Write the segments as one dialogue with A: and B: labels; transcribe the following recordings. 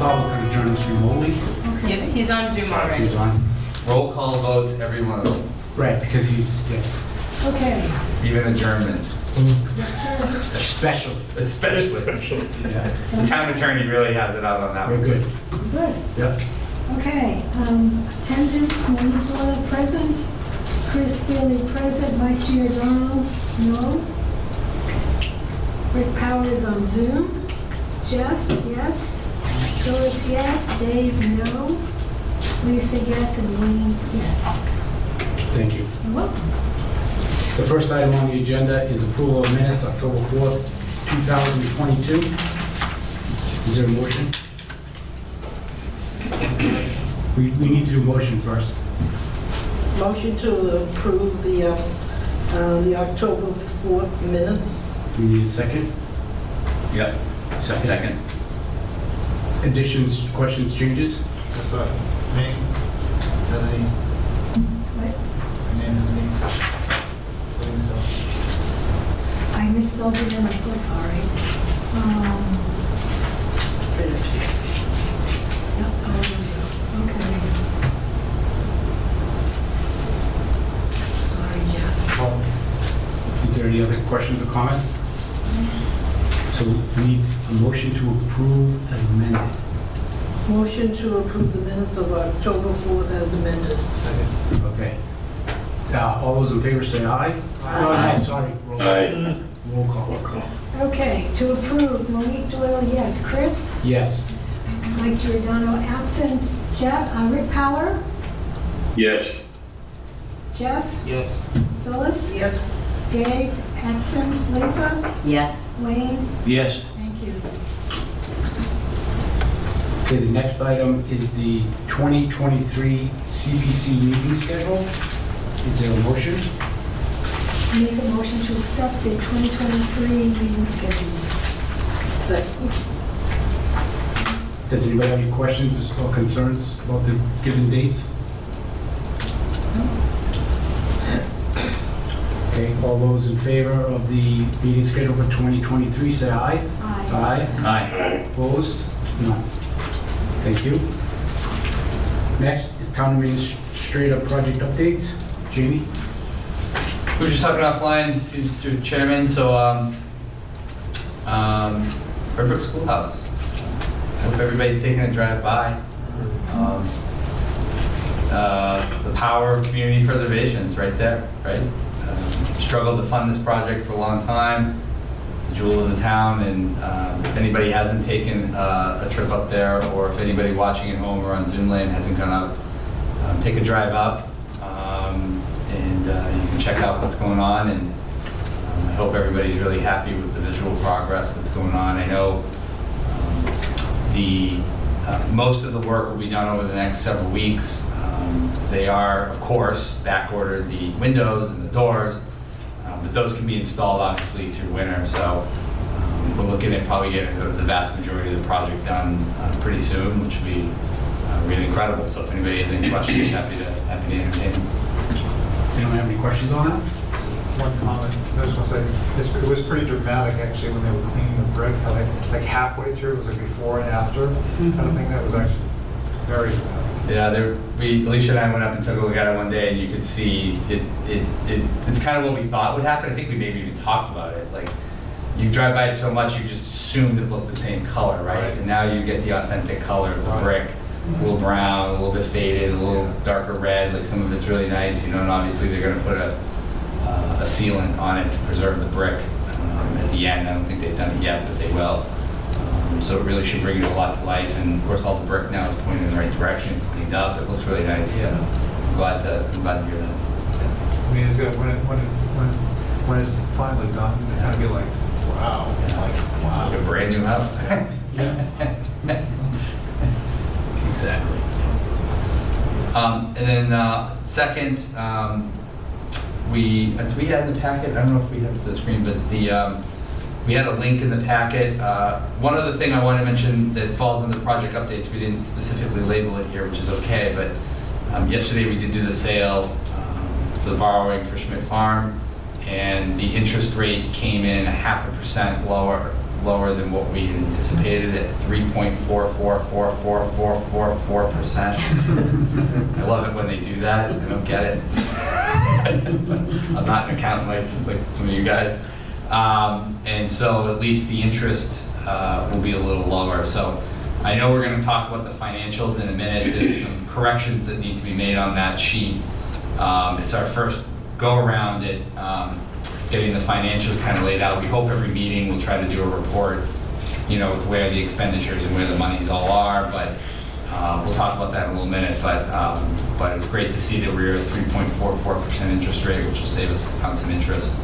A: Powell's going to join us remotely.
B: Yeah, he's on Zoom already.
A: He's on.
C: Roll call votes, every one of them,
A: Right, because he's, yeah,
D: Okay.
C: even adjournment,
A: especially.
C: especially.
A: Yeah,
C: The town attorney really has it out on that
A: we're
C: one.
A: good.
D: Good.
A: Yep.
D: Okay, um, attendance, Monique Doyle present, Chris Feely present, Mike Giordano, no. Rick Powers on Zoom, Jeff, yes, Phyllis, yes, Dave, no, Lisa, yes, and Wayne, yes.
A: Thank you.
D: You're welcome.
A: The first item on the agenda is approval of minutes, October 4th, 2022. Is there a motion? We, we need to do motion first.
E: Motion to approve the, uh, uh, the October 4th minutes.
A: We need a second.
C: Yep.
A: Second.
C: Second.
A: Additions, questions, changes?
F: Just uh, name, has any,
D: What?
F: name has any, please, so.
D: I misspelled it and I'm so sorry. Um, Yep, oh, okay. Sorry, Jeff.
F: Well,
A: Is there any other questions or comments? So we need a motion to approve as amended.
E: Motion to approve the minutes of October 4th as amended.
F: second.
A: Okay. Uh, All those in favor say aye.
E: Aye.
A: Sorry. Roll-
G: Aye.
A: Roll call.
D: Okay, to approve, Monique Doyle, yes. Chris?
A: Yes.
D: Mike Giordano absent. Jeff, uh, Rick Power?
G: Yes.
D: Jeff?
F: Yes.
D: Phyllis?
E: Yes.
D: Dave, absent. Lisa?
B: Yes.
D: Wayne?
G: Yes.
D: Thank you.
A: Okay, the next item is the 2023 CPC meeting schedule. Is there a motion?
D: Make a motion to accept the 2023 meeting schedule.
E: Second.
A: Does anybody have any questions or concerns about the given dates? Okay, all those in favor of the meeting schedule for 2023, say aye.
D: Aye.
A: Aye.
C: Aye.
A: Opposed? No. Thank you. Next is town administrator project updates. Jamie?
C: We were just talking offline to the chairman, so, um, um, Red Schoolhouse. I hope everybody's taking a drive by. Um, uh, The power of community preservation is right there, right? Um, Struggled to fund this project for a long time, The jewel of the town, and um, if anybody hasn't taken uh, a trip up there, or if anybody watching at home or on Zoom land hasn't gone up, um, take a drive up, um, and uh, you can check out what's going on, and um, I hope everybody's really happy with the visual progress that's going on. I know um, the, uh, most of the work will be done over the next several weeks. They are, of course, back-ordered the windows and the doors, um, but those can be installed obviously through winter, so um, we're looking at probably getting the the vast majority of the project done uh, pretty soon, which would be uh, really incredible. So if anybody has any questions, happy to, happy to entertain them.
A: Does anyone have any questions on that?
F: One comment, I just want to say, it's- it was pretty dramatic actually when they were cleaning the brick, how they, like halfway through, it was like before and after. I don't think that was actually very dramatic.
C: Yeah, there, we, Alicia and I went up and took a look at it one day, and you could see it, it, it, it's kind of what we thought would happen. I think we maybe even talked about it. Like, you drive by it so much, you just assumed it looked the same color, right?
F: Right.
C: And now you get the authentic color of the
F: Right.
C: brick, a little brown, a little bit faded, a little darker red. Like some of it's really nice, you know. And obviously they're going to put a, uh, a sealant on it to preserve the brick um, at the end. I don't think they've done it yet, but they will. So it really should bring it a lot to life, and of course, all the brick now is pointing in the right direction, it's cleaned up, it looks really nice.
F: Yeah.
C: I'm glad to, I'm glad to hear that.
F: I mean, it's good, when it, when it, when, when it's finally done, it's gonna be like, wow, like,
C: Like
F: wow.
C: a brand new house. yeah.
A: Exactly.
C: Um, And then, uh, second, um, we, uh, do we add in the packet, I don't know if we have the screen, but the, um, we had a link in the packet. Uh, One other thing I want to mention that falls in the project updates, we didn't specifically label it here, which is okay, but um, yesterday we did do the sale um, for the borrowing for Schmidt Farm, and the interest rate came in a half a percent lower lower than what we anticipated at 3.444444%. I love it when they do that. I don't get it. I'm not an accountant like, like some of you guys. Um, and so at least the interest, uh, will be a little lower. So I know we're gonna talk about the financials in a minute. There's some corrections that need to be made on that sheet. Um, it's our first go-around at, um, getting the financials kind of laid out. We hope every meeting we'll try to do a report, you know, with where the expenditures and where the monies all are, but, uh, we'll talk about that in a little minute, but, um, but it's great to see that we're at three point four four percent interest rate, which will save us tons of interest,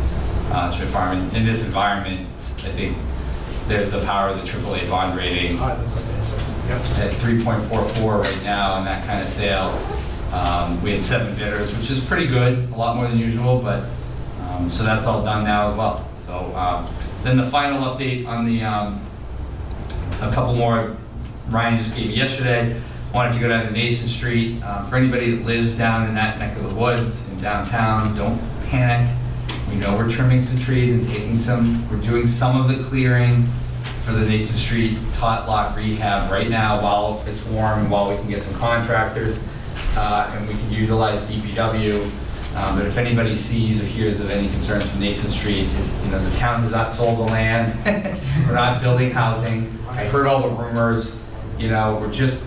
C: uh, farm. In- In this environment, I think there's the power of the AAA bond rating
F: that's amazing. Yes.
C: at 3.44 right now on that kind of sale. Um, We had seven bidders, which is pretty good, a lot more than usual, but, um, so that's all done now as well. So um, then the final update on the, um, a couple more Ryan just gave me yesterday. Wanted to go down to Nason Street. Uh, For anybody that lives down in that neck of the woods in downtown, don't panic. Know we're trimming some trees and taking some, we're doing some of the clearing for the Nason Street tot lot rehab right now while it's warm and while we can get some contractors. uh, And we can utilize DPW. Um, But if anybody sees or hears of any concerns from Nason Street, you know, the town has not sold the land. We're not building housing. I've heard all the rumors, you know, we're just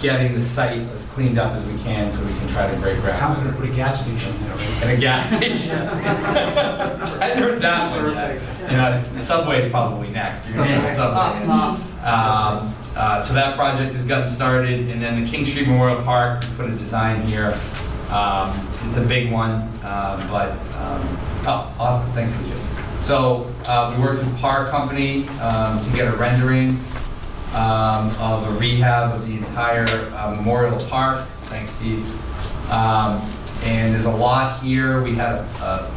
C: getting the site as cleaned up as we can so we can try to break ground.
A: Town's gonna put a gas station there, right?
C: And a gas station. I heard that one yet. You know, Subway's probably next. You're gonna need a Subway. Um, uh, So that project has gotten started, and then the King Street Memorial Park, we put a design here. Um, It's a big one, uh, but, um, oh, awesome, thanks, Legit. So uh, we worked with Par Company um, to get a rendering um, of a rehab of the entire uh, Memorial Park. Thanks, Steve. Um, And there's a lot here. We had a,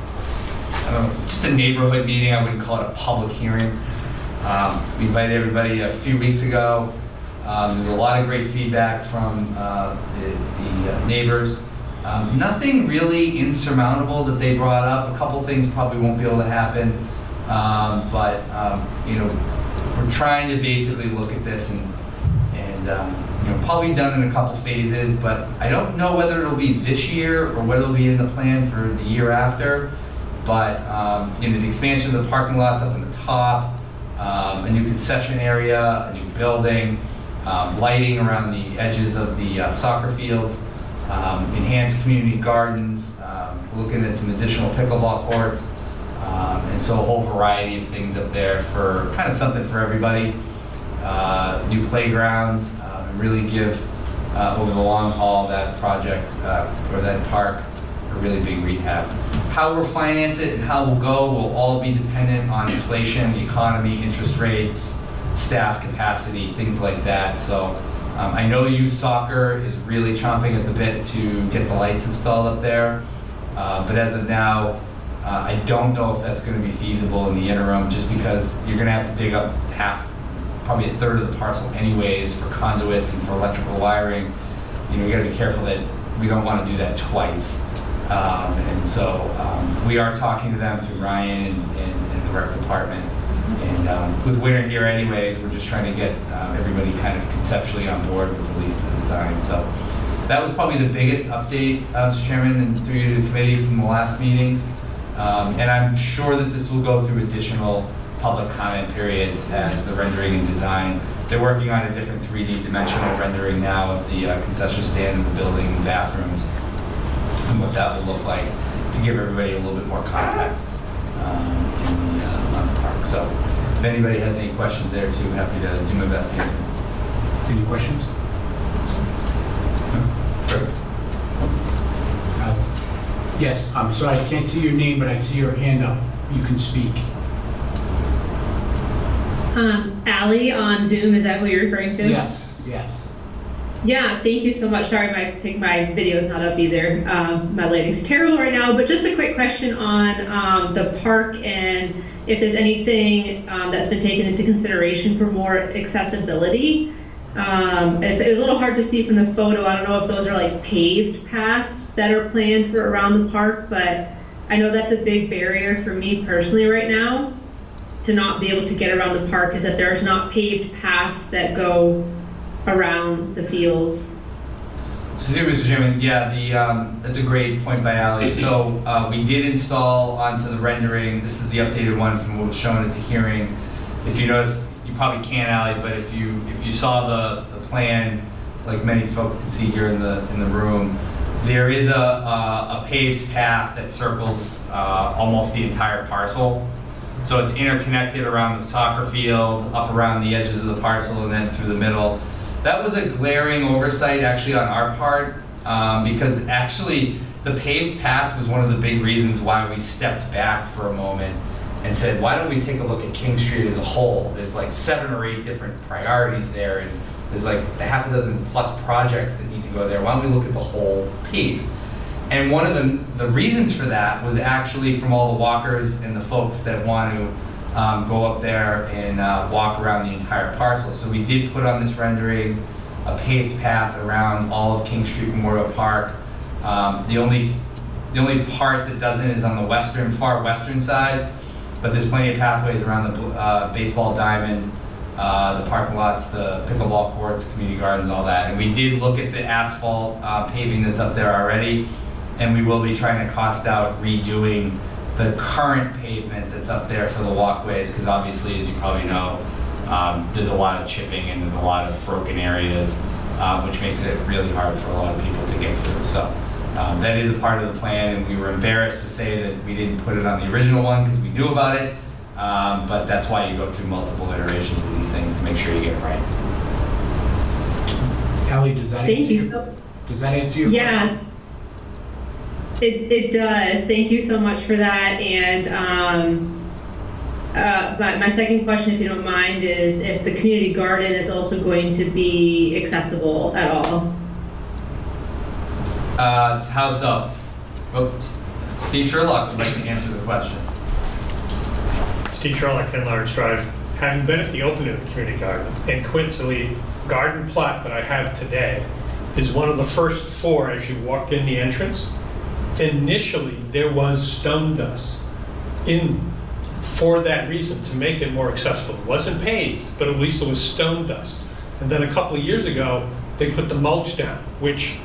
C: know, just a neighborhood meeting. I wouldn't call it a public hearing. Um, We invited everybody a few weeks ago. Um, There's a lot of great feedback from uh, the the uh, neighbors. Um, Nothing really insurmountable that they brought up. A couple things probably won't be able to happen. Um, But, you know, we're trying to basically look at this and, and, um, you know, probably done in a couple phases, but I don't know whether it'll be this year or whether it'll be in the plan for the year after. But, um, you know, the expansion of the parking lots up in the top, um, a new concession area, a new building, um, lighting around the edges of the uh, soccer fields, um, enhanced community gardens, um, looking at some additional pickleball courts, um, and so a whole variety of things up there for, kind of something for everybody. Uh, New playgrounds, um, and really give, uh, over the long haul, that project, uh, or that park, a really big rehab. How we'll finance it and how we'll go will all be dependent on inflation, the economy, interest rates, staff capacity, things like that. So um, I know youth soccer is really chomping at the bit to get the lights installed up there. Uh, But as of now, uh, I don't know if that's going to be feasible in the interim, just because you're going to have to dig up half, probably a third of the parcel anyways for conduits and for electrical wiring. You know, you got to be careful that we don't want to do that twice. Um, And so um, we are talking to them through Ryan and- and and the rec department. And um, with winter here anyways, we're just trying to get uh, everybody kind of conceptually on board with at least the design. So that was probably the biggest update, uh, Mr. Chairman, and through the committee from the last meetings. Um, And I'm sure that this will go through additional public comment periods as the rendering and design. They're working on a different 3D dimensional rendering now of the uh, concession stand and the building and bathrooms and what that will look like to give everybody a little bit more context um, in the, uh, park. So if anybody has any questions there too, happy to do my best to answer.
A: Any questions?
C: Sure.
A: Uh, Yes, I'm sorry, I can't see your name, but I see your hand up. You can speak.
B: Um, Ally on Zoom, is that who you're referring to?
A: Yes, yes.
B: Yeah, thank you so much. Sorry, my, I think my video is not up either. Um, my lighting's terrible right now, but just a quick question on, um, the park and if there's anything, um, that's been taken into consideration for more accessibility. Um, it's, it was a little hard to see from the photo. I don't know if those are like paved paths that are planned for around the park, but I know that's a big barrier for me personally right now. to not be able to get around the park is that there's not paved paths that go around the fields.
C: So, Mr. Chairman, yeah, the, um, that's a great point by Ali. So, uh, we did install onto the rendering, this is the updated one from what was shown at the hearing. If you notice, you probably can't, Ally, but if you, if you saw the, the plan, like many folks can see here in the, in the room, there is a, a a paved path that circles, uh, almost the entire parcel. So it's interconnected around the soccer field, up around the edges of the parcel, and then through the middle. That was a glaring oversight actually on our part, um, because actually the paved path was one of the big reasons why we stepped back for a moment and said, why don't we take a look at King Street as a whole? There's like seven or eight different priorities there, and there's like a half a dozen plus projects that need to go there. Why don't we look at the whole piece? And one of the, the reasons for that was actually from all the walkers and the folks that want to um, go up there and uh, walk around the entire parcel. So we did put on this rendering a paved path around all of King Street Memorial Park. Um, the only the only part that doesn't is on the western, far western side, but there's plenty of pathways around the uh, baseball diamond, uh, the parking lots, the pickleball courts, community gardens, all that. And we did look at the asphalt uh, paving that's up there already, and we will be trying to cost out redoing the current pavement that's up there for the walkways, because obviously, as you probably know, um, there's a lot of chipping and there's a lot of broken areas, uh, which makes it really hard for a lot of people to get through. So um, that is a part of the plan, and we were embarrassed to say that we didn't put it on the original one because we knew about it. Um, but that's why you go through multiple iterations of these things to make sure you get it right.
A: Ally, does that answer
B: Thank you.
A: your,
B: so-
A: does that answer your
B: Yeah.
A: question?
B: It, it does. Thank you so much for that. And, um, uh, but my second question, if you don't mind, is if the community garden is also going to be accessible at all?
C: Uh, how so? Oops. Steve Sherlock would like to answer the question.
G: Steve Sherlock, 10 Lawrence Drive. Having been at the opening of the community garden, and coincidentally, garden plot that I have today is one of the first four as you walk in the entrance. Initially, there was stone dust in, for that reason, to make it more accessible. It wasn't paved, but at least it was stone dust. And then a couple of years ago, they put the mulch down, which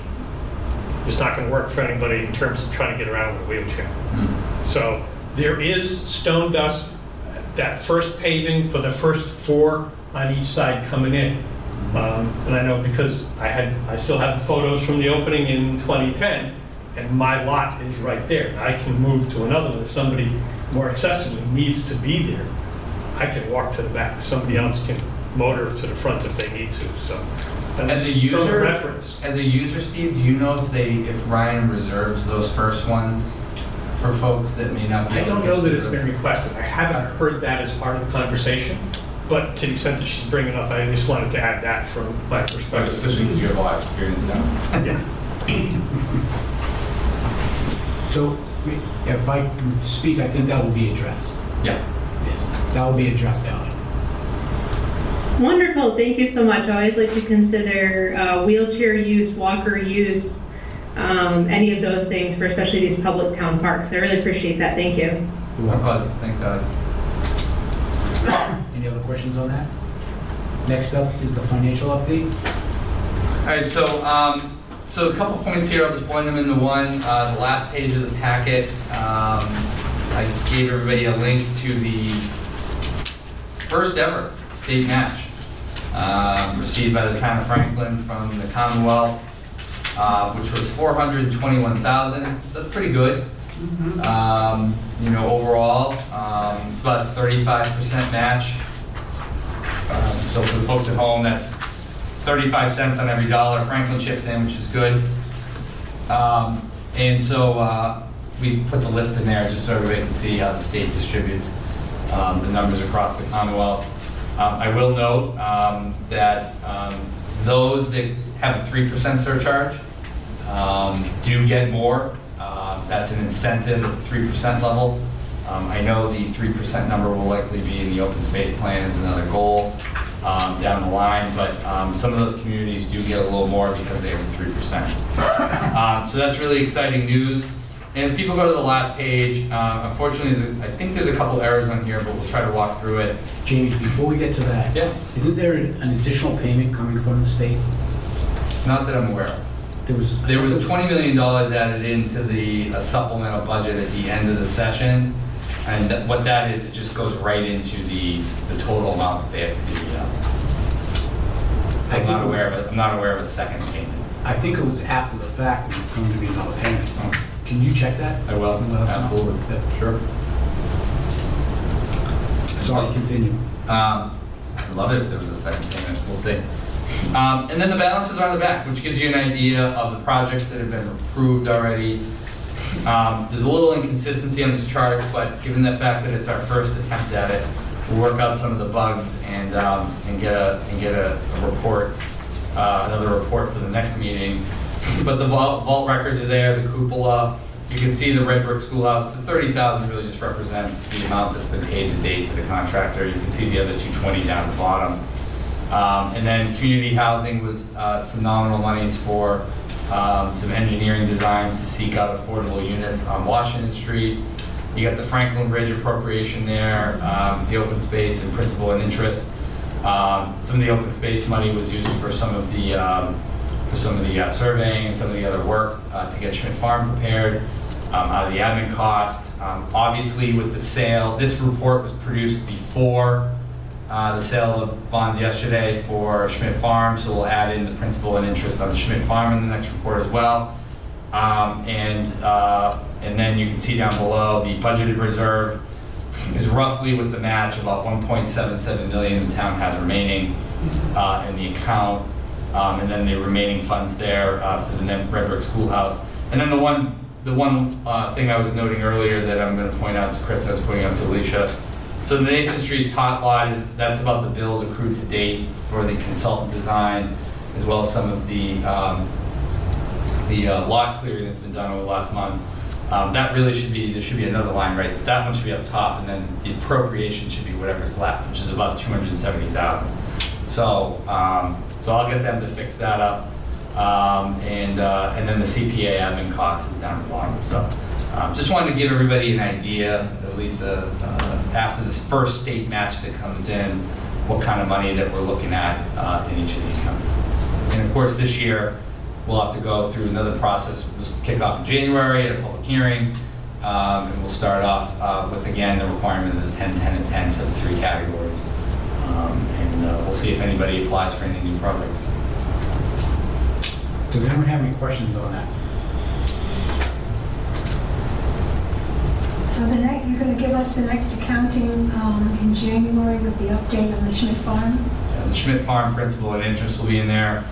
G: is not going to work for anybody in terms of trying to get around with a wheelchair. So there is stone dust, that first paving for the first four on each side coming in. Um, And I know because I had, I still have the photos from the opening in 2010, and my lot is right there. I can move to another one if somebody more accessible needs to be there. I can walk to the back, somebody else can motor to the front if they need to, so. And
C: As a
G: that's from
C: user,
G: Reference.
C: as a user, Steve, do you know if they, if Ryan reserves those first ones for folks that may not be
G: I
C: able to
G: don't
C: get
G: know that it's
C: those?
G: been requested. I haven't heard that as part of the conversation, but to the extent that she's bringing it up, I just wanted to add that from my
C: Right,
G: perspective.
C: Especially because you have a lot of experience now.
G: Yeah.
A: So if I can speak, I think that will be addressed.
C: Yeah.
A: Yes, that will be addressed, Ally.
B: Wonderful, thank you so much. I always like to consider uh, wheelchair use, walker use, um, any of those things for especially these public town parks. I really appreciate that, thank you.
A: You're welcome.
C: Thanks, Ally.
A: Any other questions on that? Next up is the financial update.
C: All right, so, um, so a couple points here, I'll just blend them into one. Uh, the last page of the packet, um, I gave everybody a link to the first ever state match, um, received by the town of Franklin from the Commonwealth, uh, which was four hundred and twenty-one thousand, so that's pretty good. Um, you know, overall, um, it's about a thirty-five percent match. Um, So for the folks at home, that's 35 cents on every dollar Franklin chips in, which is good. Um, And so uh, we put the list in there just so everybody can see how the state distributes um, the numbers across the Commonwealth. Um, I will note um, that um, those that have a 3% surcharge um, do get more. Uh, That's an incentive at the 3% level. Um, I know the 3% number will likely be in the open space plan as another goal down the line, but some of those communities do get a little more because they have the 3%. Um, So that's really exciting news. And if people go to the last page, uh, unfortunately, I think there's a couple errors on here, but we'll try to walk through it.
A: Jamie, before we get to that.
C: Yeah.
A: Isn't there an additional payment coming from the state?
C: Not that I'm aware of.
A: There was.
C: There was $20 million added into the uh, supplemental budget at the end of the session. And what that is, it just goes right into the, the total amount that they have to do. I'm not aware of it, I'm not aware of a second payment.
A: I think it was after the fact, that it was going to be another payment. Can you check that?
C: I will,
A: And let us know?
C: absolutely.
A: Yeah.
C: Sure.
A: Sorry, continue.
C: Um, I'd love it if there was a second payment, we'll see. Um, and then the balances are on the back, which gives you an idea of the projects that have been approved already. Um, there's a little inconsistency on this chart, but given the fact that it's our first attempt at it, we'll work out some of the bugs and, um, and get a, and get a, a report, uh, another report for the next meeting. But the vault, vault records are there, the cupola, you can see the red brick schoolhouse, the thirty thousand really just represents the amount that's been paid to date to the contractor. You can see the other two twenty down the bottom. Um, and then community housing was, uh, some nominal monies for, um, some engineering designs to seek out affordable units on Washington Street. You got the Franklin Bridge appropriation there, um, the open space and principal and interest. Um, some of the open space money was used for some of the, um, for some of the uh, surveying and some of the other work uh, to get Schmidt Farm prepared, um, out of the admin costs. Um, Obviously, with the sale, this report was produced before uh, the sale of bonds yesterday for Schmidt Farm, so we'll add in the principal and interest on the Schmidt Farm in the next report as well. Um, And, uh, and then you can see down below, the budgeted reserve is roughly with the match, about 1.77 million the town has remaining uh, in the account. Um, And then the remaining funds there uh, for the Red Brick Schoolhouse. And then the one, the one uh, thing I was noting earlier that I'm going to point out to Chris, I was pointing out to Alicia. So the Nason Street's tot lot is, that's about the bills accrued to date for the consultant design, as well as some of the, um, the uh, lot clearing that's been done over the last month. Um, That really should be, there should be another line, right? That one should be up top, and then the appropriation should be whatever's left, which is about 270,000. So, um, so I'll get them to fix that up. Um, And, uh, and then the CPA admin cost is down at the bottom. So um, just wanted to give everybody an idea, at least uh, uh, after this first state match that comes in, what kind of money that we're looking at uh, in each of the accounts. And of course, this year, we'll have to go through another process. We'll just kick off in January at a public hearing. um, And we'll start off uh, with, again, the requirement of the 10, 10, and 10 for the three categories. Um, And uh, we'll see if anybody applies for any new projects.
A: Does anyone have any questions on that?
D: So the next, you're gonna give us the next accounting um, in January with the update on the Schmidt Farm?
C: Uh, The Schmidt Farm principal and interest will be in there.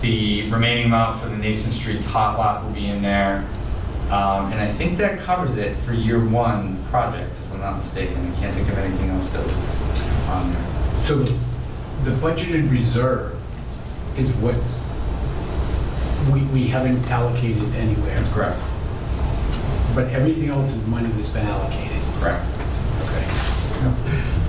C: The remaining amount for the Nason Street tot lot will be in there. Um, And I think that covers it for year one projects, if I'm not mistaken. I can't think of anything else that was on there.
A: So the the budgeted reserve is what we, we haven't allocated anywhere.
C: That's correct.
A: But everything else is money that's been allocated.
C: Correct.
A: Okay. And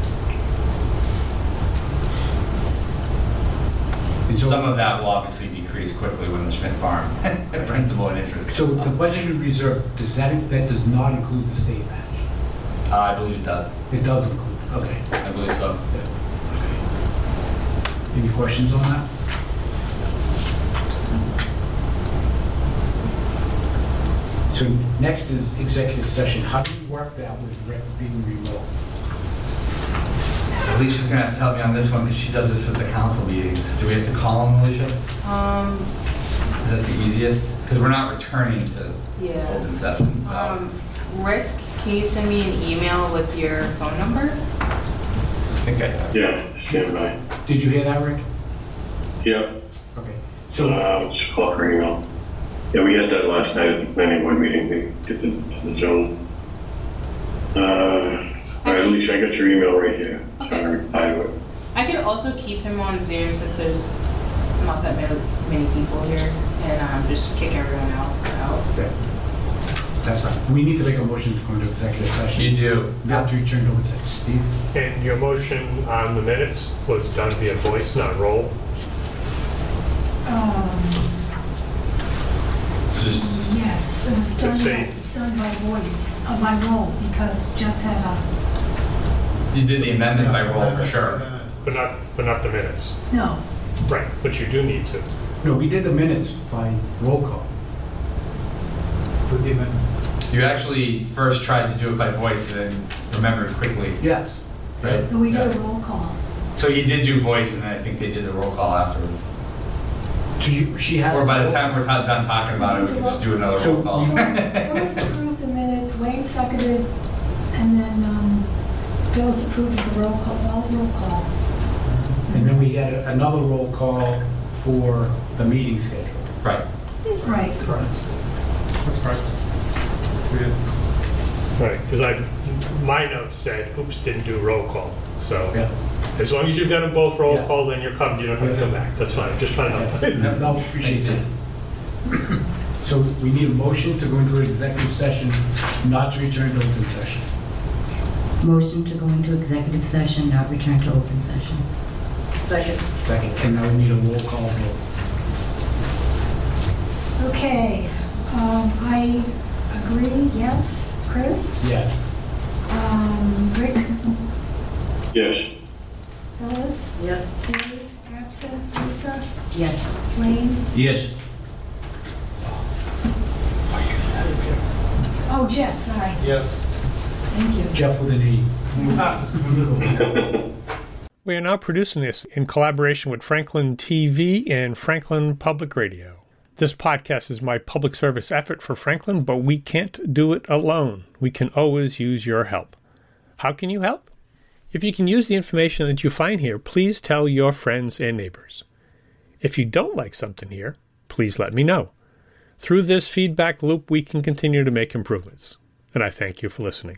A: so-
C: Some of that will obviously decrease quickly when the Schmidt Farm principal and interest.
A: So
C: goes
A: the
C: up.
A: budgeted reserve, does that, that does not include the state match?
C: Uh, I believe it does.
A: It does include, okay.
C: I believe so.
A: Any questions on that? So next is executive session. How do you work that with being remote?
C: Alicia's gonna have to help me on this one because she does this with the council meetings. Do we have to call them, Alicia?
H: Um,
C: Is that the easiest? Because we're not returning to
H: yeah.
C: open session, so.
H: Um, Rick, can you send me an email with your phone number?
C: I think I have.
I: Yeah, stand by.
A: Did you hear that, Rick?
I: Yep,
A: Okay.
I: so,
A: So,
I: uh, just call her email. Yeah, we had that last night at the planning board meeting, to get the, the zone. Uh, all right, Alicia, I got your email right here. So I'm gonna reply to it.
H: I could also keep him on Zoom since there's not that many, many people here, and um, just kick everyone else out.
A: okay. that's fine. We need to make a motion to go into executive session.
C: You do.
A: Now to return to open session. Steve?
G: And your motion on the minutes was done via voice, not roll.
D: Um, Yes. It was done, by-
G: say-
D: it's done by voice, uh, by roll, because Jeff had a,
C: You did the amendment by roll for sure.
G: But not, but not the minutes.
D: no,
G: Right, but you do need to.
A: No, we did the minutes by roll call.
F: With the amendment.
C: You actually first tried to do it by voice and then remembered quickly,
A: Yes.
C: right?
D: and we did a roll call.
C: So you did do voice and then I think they did the roll call afterwards.
A: So you, she has.
C: Or by the time we're ta- done talking about it, we can just do another
A: So
C: roll call.
A: we-
D: Phyllis approved the minutes, Wayne seconded, and then uh, um, Phyllis approved the roll call, all roll call.
A: And then we had another roll call for the meeting schedule.
C: Right.
D: Right.
F: Correct. That's correct. We did.
G: Right, because I, my notes said, oops, didn't do roll call. So
A: Yeah.
G: as long as you've got them both roll
A: Yeah.
G: call, then you're covered, you don't have to come back. That's fine, just trying
A: No,
G: to.
A: no, appreciate it. So we need a motion to go into an executive session, not to return to open session.
J: Motion to go into executive session, not return to open session.
E: Second.
A: Second. And now we need a roll call vote.
D: Okay, um, I agree, yes. Chris?
A: Yes.
D: Um, Rick?
I: Yes.
D: Phyllis?
E: Yes.
D: Dave? Absent? Lisa?
J: Yes.
D: Wayne?
A: Yes.
D: Oh, Jeff, sorry.
F: Yes.
D: Thank you.
A: Jeff with an E.
G: We are now producing this in collaboration with Franklin TV and Franklin Public Radio. This podcast is my public service effort for Franklin, but we can't do it alone. We can always use your help. How can you help? If you can use the information that you find here, please tell your friends and neighbors. If you don't like something here, please let me know. Through this feedback loop, we can continue to make improvements. And I thank you for listening.